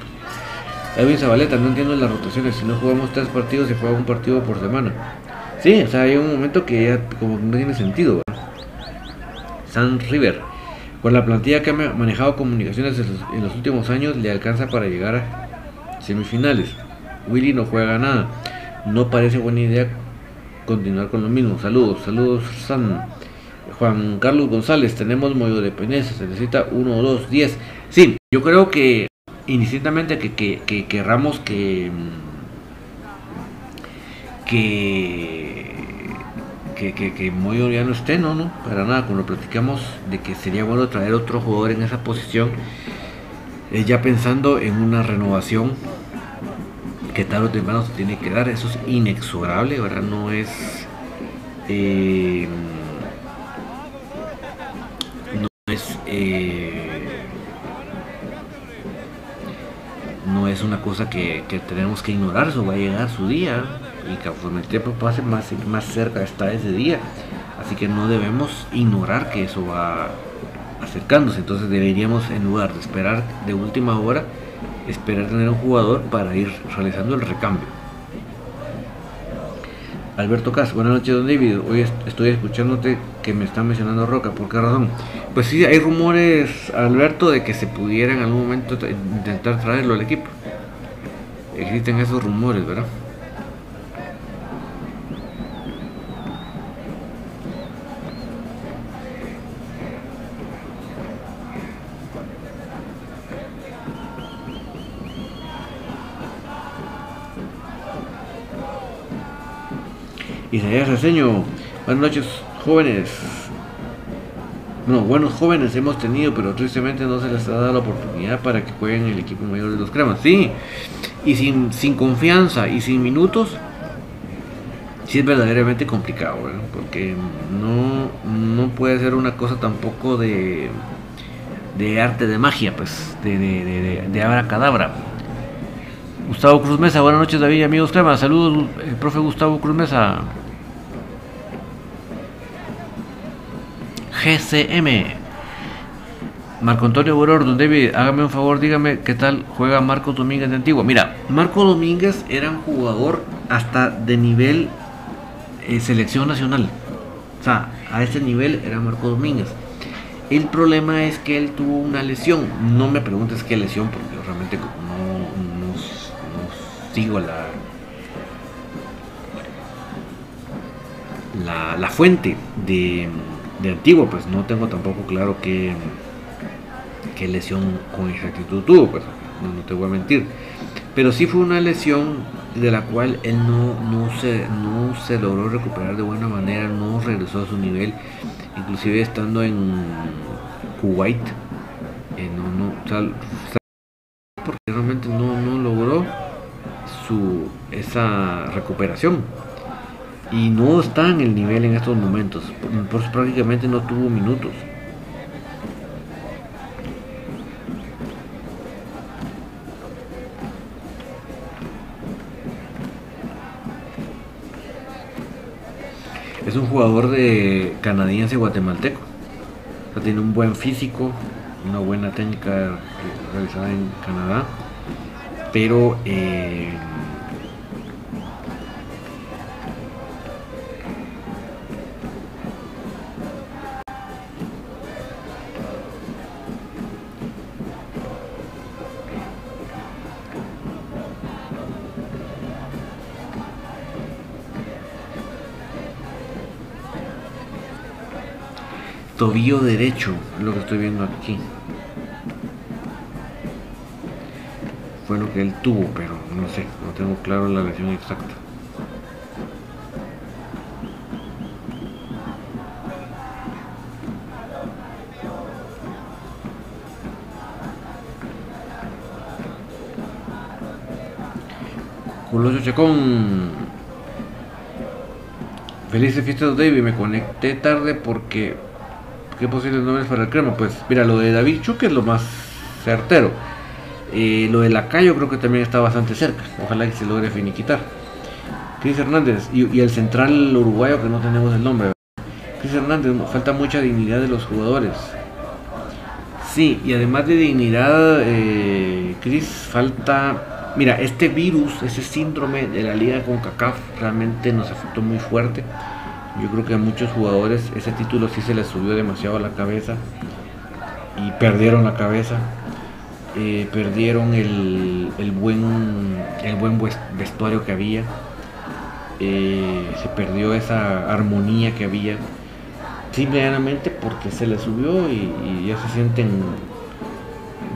Edwin Zabaleta, no entiendo las rotaciones. Si no jugamos tres partidos, se juega un partido por semana. Sí, o sea, hay un momento que ya como no tiene sentido. San River, con la plantilla que ha manejado comunicaciones en los últimos años, le alcanza para llegar a semifinales. Willy no juega nada. No parece buena idea continuar con lo mismo. Saludos, saludos. Juan Carlos González, tenemos modo de Peneza, se necesita 1, 2, 10. Sí, yo creo que indistintamente que, que, que querramos que, que, que, que, ya no esté, no, no, para nada. Cuando platicamos de que sería bueno traer otro jugador en esa posición, es ya pensando en una renovación que tarde o temprano se tiene que dar. Eso es inexorable, ¿verdad? No es. Eh, no es. Eh, no es una cosa que, tenemos que ignorar, eso va a llegar su día y conforme el tiempo pase más, más cerca está ese día. Así que no debemos ignorar que eso va acercándose. Entonces deberíamos, en lugar de esperar de última hora, esperar tener un jugador para ir realizando el recambio. Alberto Cas, buenas noches, don David. Hoy estoy escuchándote que me está mencionando Roca. ¿Por qué razón? Pues sí, hay rumores, Alberto, de que se pudiera en algún momento intentar traerlo al equipo. Existen esos rumores, ¿verdad? Isaías Reseño, buenas noches jóvenes. No, buenos jóvenes hemos tenido, pero tristemente no se les ha dado la oportunidad para que jueguen el equipo mayor de los cremas. Sí, y sin, sin confianza y sin minutos, sí es verdaderamente complicado, porque no, no puede ser una cosa tampoco de, de arte de magia, pues, de, de, de, de abracadabra. Gustavo Cruz Mesa, buenas noches David, amigos cremas, saludos, el profe Gustavo Cruz Mesa. GCM. Marco Antonio Boror, David, hágame un favor, dígame qué tal juega Marco Domínguez de Antigua. Mira, Marco Domínguez era un jugador hasta de nivel eh, selección nacional. O sea, a ese nivel era Marco Domínguez. El problema es que él tuvo una lesión. No me preguntes qué lesión, porque realmente no sigo la, la, la fuente de de antiguo, pues no tengo tampoco claro qué, qué lesión con exactitud tuvo, pues no, te voy a mentir. Pero sí fue una lesión de la cual él no, no, se, no se logró recuperar de buena manera, no regresó a su nivel, inclusive estando en Kuwait, eh, no, no, porque realmente no, no logró su, esa recuperación y no está en el nivel en estos momentos, pues prácticamente no tuvo minutos. Es un jugador de canadiense guatemalteco. tiene un buen físico, una buena técnica realizada en Canadá, pero eh, tobillo derecho, lo que estoy viendo aquí. Fue lo que él tuvo, pero no sé, no tengo claro la lesión exacta. Julio Chacón. Felices fiestas, David. Me conecté tarde porque. ¿Qué posibles nombres para el crema? Pues mira, lo de David Chuque es lo más certero. Lo de Lacayo creo que también está bastante cerca. Ojalá que se logre finiquitar. Cris Hernández y, el central uruguayo que no tenemos el nombre. Cris Hernández, falta mucha dignidad de los jugadores. Sí, y además de dignidad, eh, Cris, falta... Mira, este virus, ese síndrome de la liga con CACAF realmente nos afectó muy fuerte. Yo creo que a muchos jugadores ese título sí se les subió demasiado a la cabeza y perdieron la cabeza. Eh, perdieron el, buen, el buen vestuario que había. Eh, se perdió esa armonía que había simplemente porque se les subió y, ya se sienten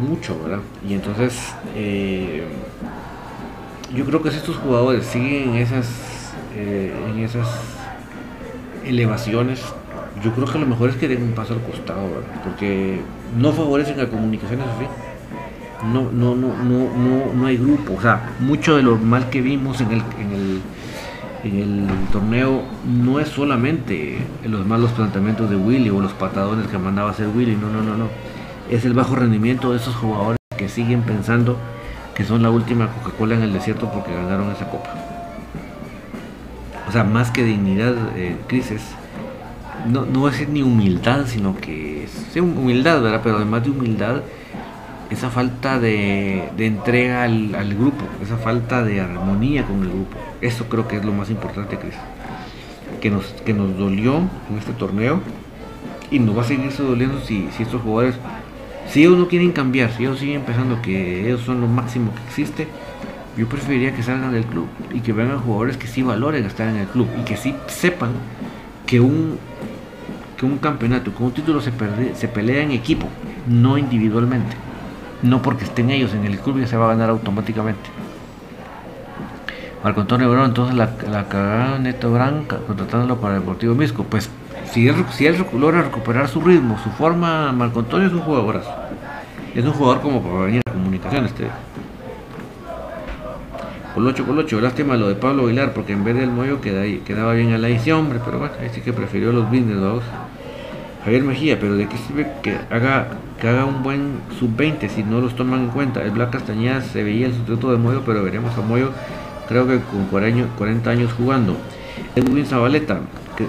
mucho, ¿verdad? Y entonces eh, yo creo que si estos jugadores siguen en esas, en esas elevaciones, yo creo que lo mejor es que den un paso al costado. Porque no favorecen a comunicaciones así no, no, no, no, no, no hay grupo. O sea, mucho de lo mal que vimos en el, en el, en el torneo no es solamente los malos planteamientos de Willy o los patadones que mandaba hacer Willy, no, no, no, no. Es el bajo rendimiento de esos jugadores que siguen pensando que son la última Coca-Cola en el desierto porque ganaron esa copa. O sea, más que dignidad, eh, crisis, no, no ser ni humildad, sino que es humildad, ¿verdad? Pero además de humildad, esa falta de, entrega al, grupo, esa falta de armonía con el grupo. Eso creo que es lo más importante, Cris. Que nos, que nos dolió en este torneo y nos va a seguir doliendo si, si estos jugadores, si ellos no quieren cambiar, si ellos siguen pensando que ellos son lo máximo que existe, yo preferiría que salgan del club y que vengan jugadores que sí valoren estar en el club y que sí sepan que un, que un campeonato, que un título se, pelea en equipo, no individualmente no porque estén ellos en el club ya se va a ganar automáticamente. Marco Antonio Bravo, entonces la, la cagada Neto Branca contratándolo para el Deportivo Misco. Pues si él, si él logra recuperar su ritmo, su forma, Marco Antonio es un jugadorazo. Es un jugador como para venir a comunicación este. Colocho, Colocho, lástima lo de Pablo Aguilar, porque en vez del Moyo quedaba bien a la edición, hombre, pero bueno, ahí sí que prefirió los blindes, dos. Javier Mejía, pero ¿de qué sirve que haga, que haga un buen sub-20 si no los toman en cuenta? El Black Castañeda se veía el sustituto de Moyo, pero veremos a Moyo creo que con 40 años jugando. Edwin Zabaleta, que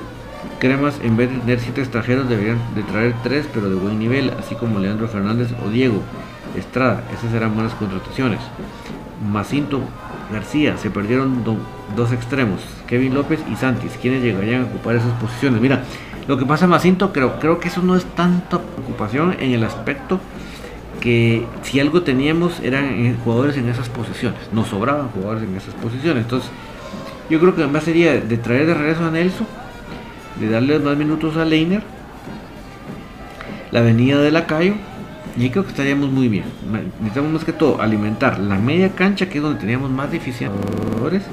Cremas en vez de tener 7 extranjeros deberían de traer 3 pero de buen nivel, así como Leandro Fernández o Diego Estrada, esas serán buenas contrataciones. Macinto García, se perdieron dos extremos, Kevin López y Santis, quienes llegarían a ocupar esas posiciones. Mira, lo que pasa Macinto, creo, creo que eso no es tanta preocupación en el aspecto que si algo teníamos eran jugadores en esas posiciones, nos sobraban jugadores en esas posiciones. Entonces, yo creo que además sería de traer de regreso a Nelson, de darle más minutos a Leiner, la venida de Lacayo, y creo que estaríamos muy bien. Necesitamos más que todo alimentar la media cancha, que es donde teníamos más deficientes,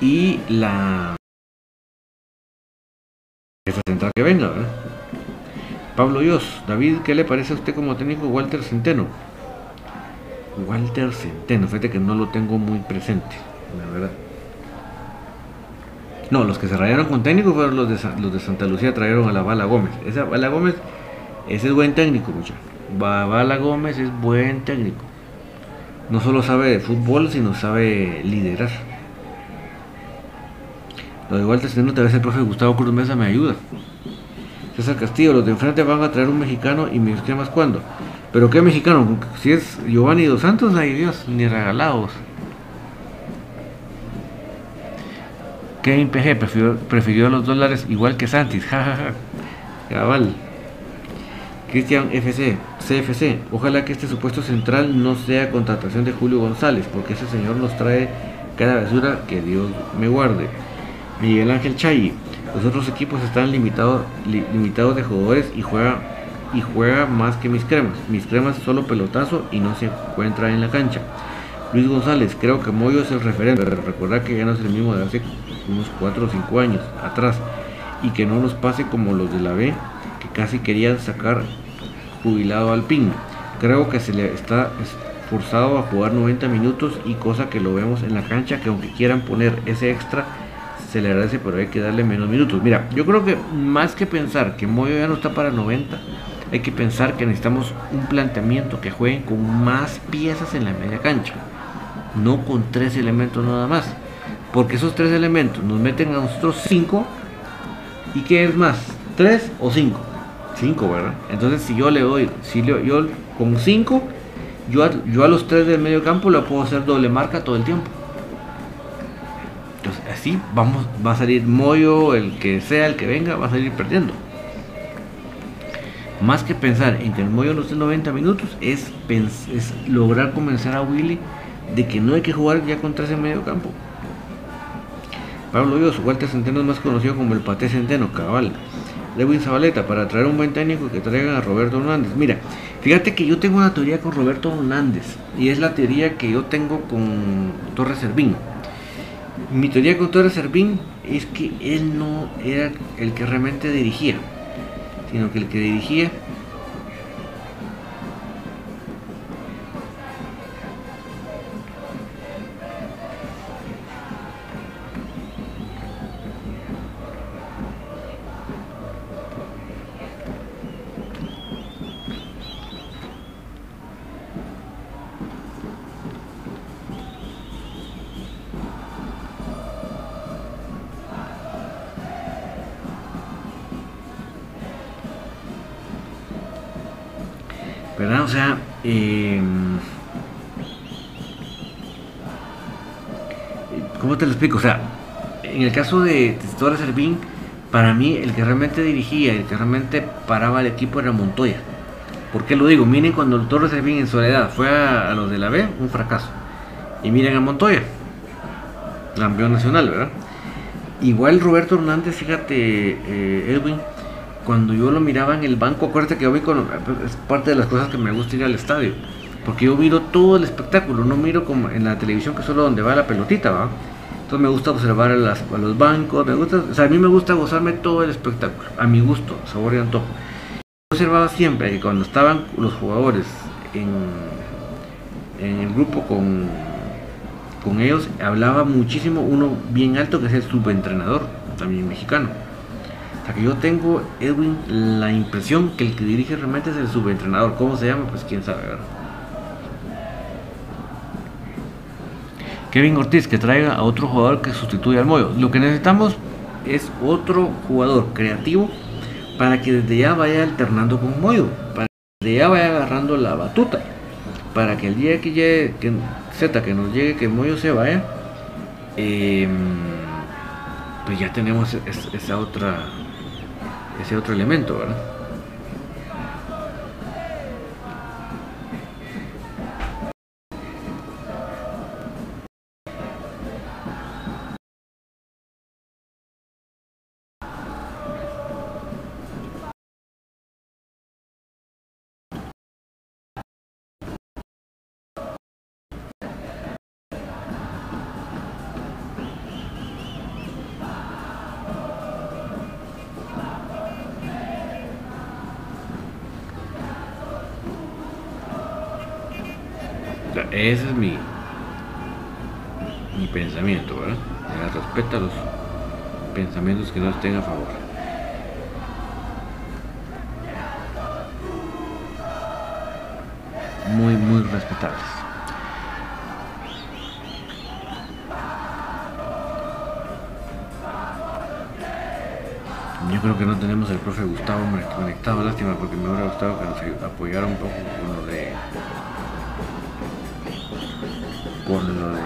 y la esa central que venga, ¿verdad? Pablo Dios, David, ¿qué le parece a usted como técnico Walter Centeno? Walter Centeno, fíjate que no lo tengo muy presente, la verdad. No, los que se rayaron con técnico fueron los de, los de Santa Lucía, trajeron a la Bala Gómez. Esa Bala Gómez, ese es buen técnico, muchachos. Bala Gómez es buen técnico. No solo sabe de fútbol, sino sabe liderar. Lo de Walter Centeno, tal vez el profe Gustavo Cruz Mesa me ayuda. César Castillo, los de enfrente van a traer un mexicano y me más cuándo. ¿Pero qué mexicano? Si es Giovanni Dos Santos, ay Dios, ni regalados. Kevin PG prefirió, prefirió los dólares igual que Santis, jajaja. Cabal. Cristian FC, CFC, ojalá que este supuesto central no sea contratación de Julio González, porque ese señor nos trae cada basura que Dios me guarde. Miguel Ángel Chay. Los otros equipos están limitados, limitados de jugadores y juega, y juega más que mis cremas. Mis cremas solo pelotazo y no se encuentra en la cancha. Luis González, creo que Moyo es el referente. Recuerda que ya no es el mismo de hace unos 4 o 5 años atrás. Y que no nos pase como los de la B, que casi querían sacar jubilado al PIN. Creo que se le está forzado a jugar 90 minutos y cosa que lo vemos en la cancha, que aunque quieran poner ese extra, se le agradece, pero hay que darle menos minutos. Mira, yo creo que más que pensar que Moyo ya no está para 90, hay que pensar que necesitamos un planteamiento que jueguen con más piezas en la media cancha, no con tres elementos nada más, porque esos tres elementos nos meten a nosotros cinco, y qué es más, tres o cinco, cinco, ¿verdad? Entonces si yo le doy, si yo, con cinco, yo a, los tres del medio campo le puedo hacer doble marca todo el tiempo. Entonces así vamos, va a salir Moyo, el que sea, el que venga, va a salir perdiendo más que pensar en que el Moyo no esté 90 minutos, es, es lograr convencer a Willy de que no hay que jugar ya contra ese medio campo. Pablo Dios, Walter Centeno es más conocido como el Pate Centeno, cabal. Lewin Zabaleta, para traer un buen técnico que traigan a Roberto Hernández. Mira, fíjate que yo tengo una teoría con Roberto Hernández y es la teoría que yo tengo con Torres Servín. Mi teoría con Torres Servín es que él no era el que realmente dirigía sino que el que dirigía O sea, em, ¿cómo te lo explico? O sea, en el caso de Torres Servín, para mí el que realmente dirigía, el que realmente paraba el equipo era Montoya. ¿Por qué lo digo? Miren cuando el Torres Servín en soledad fue a, los de la B, un fracaso. Y miren a Montoya, campeón nacional, ¿verdad? Igual Roberto Hernández, fíjate, eh, Edwin, cuando yo lo miraba en el banco, acuérdate que yo vi con, es parte de las cosas que me gusta ir al estadio, porque yo miro todo el espectáculo, no miro como en la televisión que solo donde va la pelotita, ¿va? Entonces me gusta observar a, los bancos, me gusta, o sea, a mí me gusta gozarme todo el espectáculo, a mi gusto, sabor y antojo. Yo observaba siempre que cuando estaban los jugadores en, en el grupo con, con ellos, hablaba muchísimo uno bien alto que es el subentrenador, también mexicano hasta que yo tengo, Edwin, la impresión que el que dirige realmente es el subentrenador. ¿Cómo se llama? Pues quién sabe, ¿verdad? Kevin Ortiz, que traiga a otro jugador que sustituya al Moyo. Lo que necesitamos es otro jugador creativo para que desde ya vaya alternando con Moyo, para que desde ya vaya agarrando la batuta, para que el día que llegue, que Z, que nos llegue, que Moyo se vaya, em, pues ya tenemos esa otra ese otro elemento, ¿verdad? Ese es mi, mi pensamiento, ¿verdad? Respeta los pensamientos que no estén a favor. Muy, muy respetables. Yo creo que no tenemos el profe Gustavo conectado, lástima, porque me hubiera gustado que nos apoyara un poco con lo de con lo de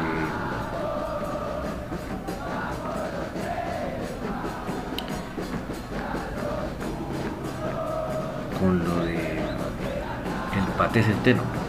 con lo de el paté centeno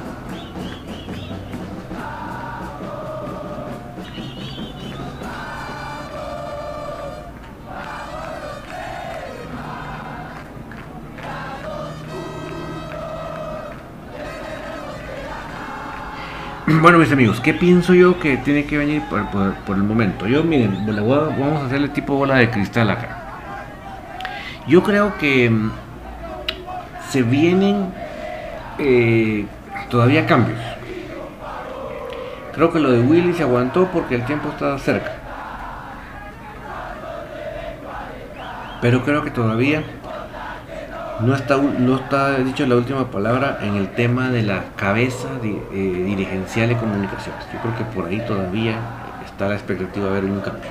Bueno, mis amigos, ¿qué pienso yo que tiene que venir por, el momento? Yo, miren, vamos a hacerle tipo bola de cristal acá. Yo creo que mm, se vienen eh, todavía cambios. Creo que lo de Willy se aguantó porque el tiempo estaba cerca. Pero creo que todavía no está, no está dicho la última palabra en el tema de la cabeza eh, dirigencial de comunicaciones. Yo creo que por ahí todavía está la expectativa de ver un cambio.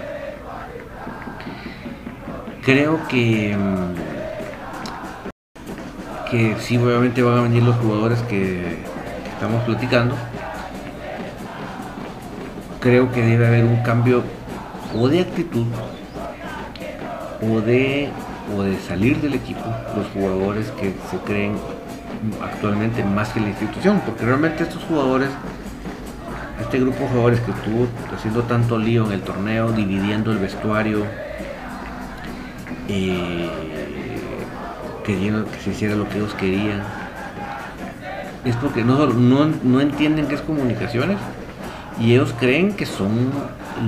Creo que, mm, que sí, obviamente van a venir los jugadores que estamos platicando. Creo que debe haber un cambio o de actitud o de o de salir del equipo los jugadores que se creen actualmente más que la institución, porque realmente estos jugadores, este grupo de jugadores que estuvo haciendo tanto lío en el torneo, dividiendo el vestuario, eh, queriendo que se hiciera lo que ellos querían, es porque no, no, entienden qué es comunicaciones y ellos creen que son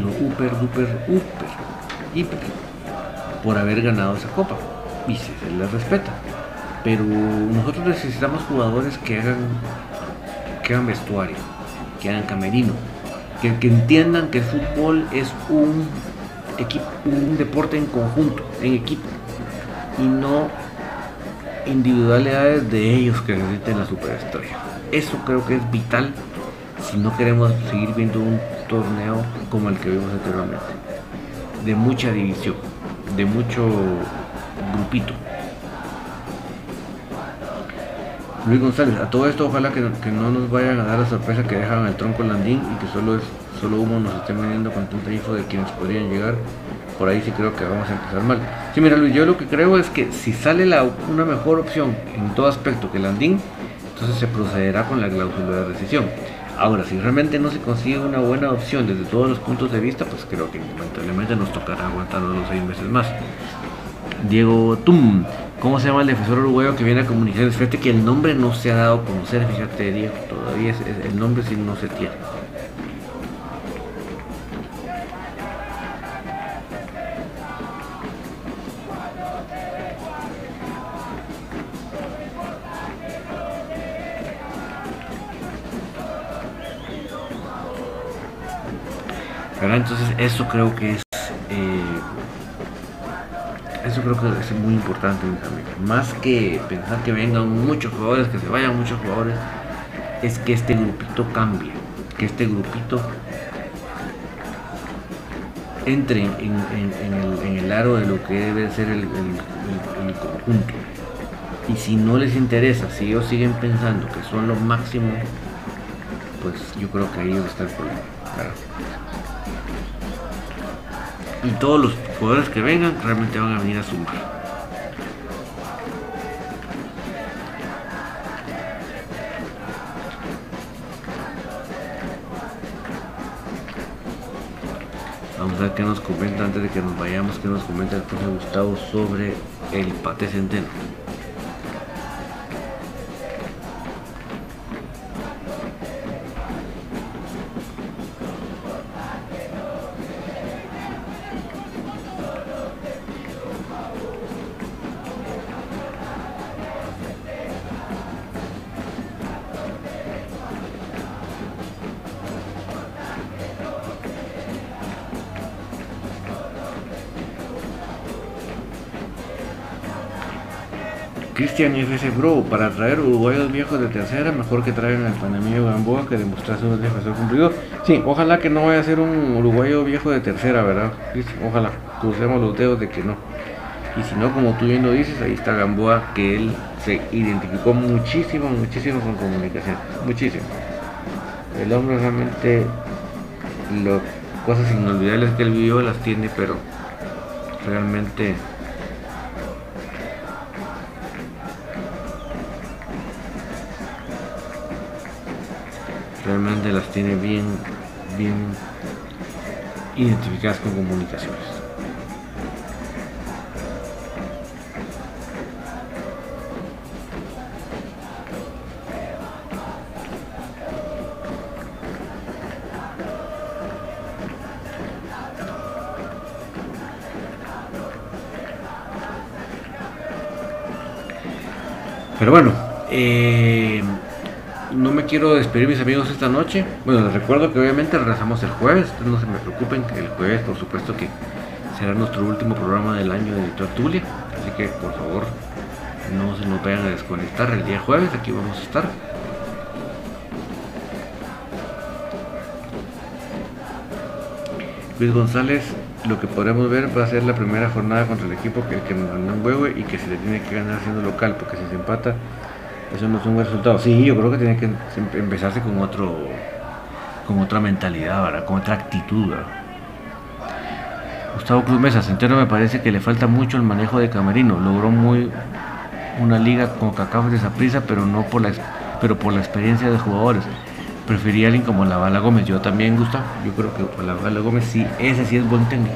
lo super, duper, super, hiper por haber ganado esa copa y se, les respeta. Pero nosotros necesitamos jugadores que hagan, que hagan vestuario, que hagan camerino, que, entiendan que el fútbol es un, equipo, un deporte en conjunto, en equipo, y no individualidades de ellos que necesiten la superestrella. Eso creo que es vital si no queremos seguir viendo un torneo como el que vimos anteriormente, de mucha división de mucho grupito. Luis González, a todo esto ojalá que, no nos vayan a dar la sorpresa que dejan el tronco landín y que solo es solo humo nos estén vendiendo con tanta info de quienes podrían llegar. Por ahí sí creo que vamos a empezar mal. Sí, mira Luis, yo lo que creo es que si sale la, una mejor opción en todo aspecto que landín, entonces se procederá con la cláusula de decisión. Ahora, si realmente no se consigue una buena opción desde todos los puntos de vista, pues creo que lamentablemente nos tocará aguantar los seis meses más. Diego Tum, ¿cómo se llama el defensor uruguayo que viene a comunicaciones? Fíjate que el nombre no se ha dado a conocer, fíjate Diego, todavía el nombre sí no se tiene. Entonces eso creo que es eh, eso creo que es muy importante mis amigos. Más que pensar que vengan muchos jugadores, que se vayan muchos jugadores, es que este grupito cambie, que este grupito entre en, el, aro de lo que debe ser el, conjunto. Y si no les interesa, si ellos siguen pensando que son lo máximo, pues yo creo que ahí está el problema y todos los jugadores que vengan realmente van a venir a sumar. Vamos a ver qué nos comenta antes de que nos vayamos, qué nos comenta el profesor Gustavo sobre el pate centeno. Cristian FC Bro, para traer uruguayos viejos de tercera, mejor que traigan al panameño Gamboa que demostrase un defensor cumplido. Sí, ojalá que no vaya a ser un uruguayo viejo de tercera, ¿verdad? Ojalá, crucemos los dedos de que no. Y si no, como tú bien lo dices, ahí está Gamboa, que él se identificó muchísimo, muchísimo con comunicación. Muchísimo. El hombre realmente, las cosas inolvidables que él vivió las tiene, pero realmente realmente las tiene bien, bien identificadas con comunicaciones. Pero bueno, eh, quiero despedir mis amigos esta noche. Bueno, les recuerdo que obviamente regresamos el jueves, no se me preocupen, el jueves por supuesto que será nuestro último programa del año de Tertulia, así que por favor no se nos vayan a desconectar el día jueves, aquí vamos a estar. Luis González, lo que podremos ver va a ser la primera jornada contra el equipo que, nos ganó un huevo y que se le tiene que ganar siendo local, porque si se empata, eso no es un resultado. Sí, yo creo que tiene que empezarse con otro con otra mentalidad, ¿verdad? con otra actitud. Gustavo Cruz Mesa, Centeno me parece que le falta mucho el manejo de Camerino. Logró muy una liga con Cacao de esa prisa, pero no por la pero por la experiencia de jugadores prefería alguien como la Bala Gómez. Yo también, gusta. Yo creo que la Bala Gómez sí, ese sí es buen técnico,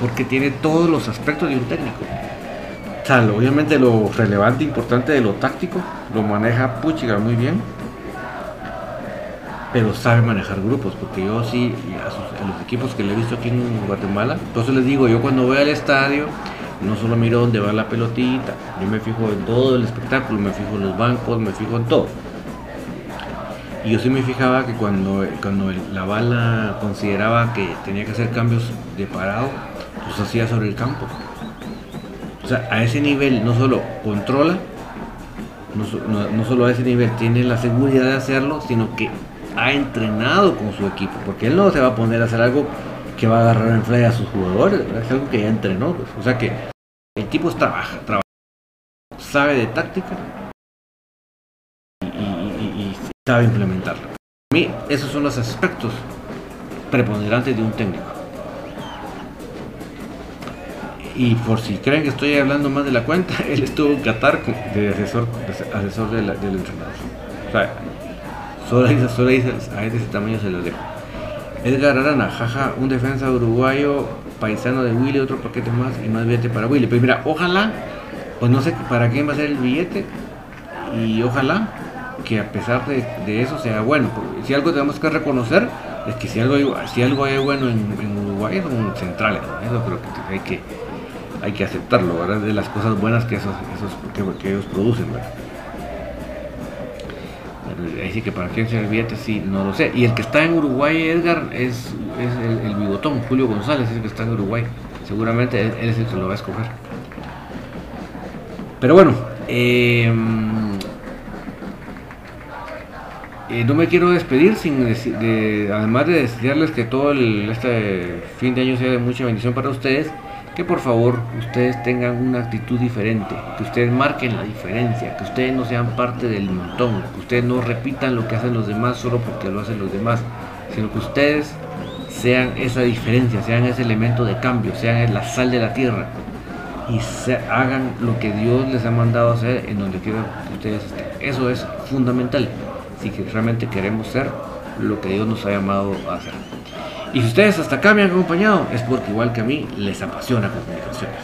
porque tiene todos los aspectos de un técnico. Sea, obviamente lo relevante, importante de lo táctico, lo maneja Puchiga muy bien, pero sabe manejar grupos, porque yo sí, a, los equipos que le he visto aquí en Guatemala, entonces les digo, yo cuando voy al estadio, no solo miro dónde va la pelotita, yo me fijo en todo el espectáculo, me fijo en los bancos, me fijo en todo. Y yo sí me fijaba que cuando, cuando la bala consideraba que tenía que hacer cambios de parado, los hacía sobre el campo. A ese nivel no solo controla, no, solo a ese nivel tiene la seguridad de hacerlo, sino que ha entrenado con su equipo. Porque él no se va a poner a hacer algo que va a agarrar en fly a sus jugadores, es algo que ya entrenó. Pues. O sea que el tipo trabaja, trabaja, sabe de táctica sabe implementarlo. Para mí, esos son los aspectos preponderantes de un técnico. Y por si creen que estoy hablando más de la cuenta, él estuvo en Qatar de asesor, asesor del entrenador. O sea, solo, solo a ese tamaño se lo dejo. Edgar Arana, jaja, un defensa uruguayo, paisano de Willy, otro paquete más y más billete para Willy. Pues mira, ojalá, pues no sé para quién va a ser el billete y ojalá que a pesar de, eso sea bueno. Si algo tenemos que reconocer es que si algo hay, si algo hay bueno en, Uruguay son centrales, eso creo que hay que hay que aceptarlo, ¿verdad? De las cosas buenas que esos, esos que, ellos producen, Ahí sí que para quién ser el sí, no lo sé. Y el que está en Uruguay, Edgar, es, es el, bigotón, Julio González, es el que está en Uruguay. Seguramente él, es el que lo va a escoger. Pero bueno, eh, eh, no me quiero despedir sin de, además de desearles que todo este fin de año sea de mucha bendición para ustedes, que por favor ustedes tengan una actitud diferente, que ustedes marquen la diferencia, que ustedes no sean parte del montón, que ustedes no repitan lo que hacen los demás solo porque lo hacen los demás, sino que ustedes sean esa diferencia, sean ese elemento de cambio, sean la sal de la tierra y se, hagan lo que Dios les ha mandado hacer en donde quiera que ustedes estén. Eso es fundamental que realmente queremos ser lo que Dios nos ha llamado a hacer. Y si ustedes hasta acá me han acompañado, es porque igual que a mí les apasiona comunicaciones.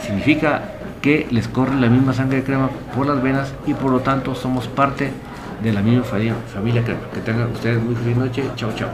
Significa que les corre la misma sangre de crema por las venas y por lo tanto somos parte de la misma familia crema. Que tengan ustedes muy feliz noche. Chao, chao.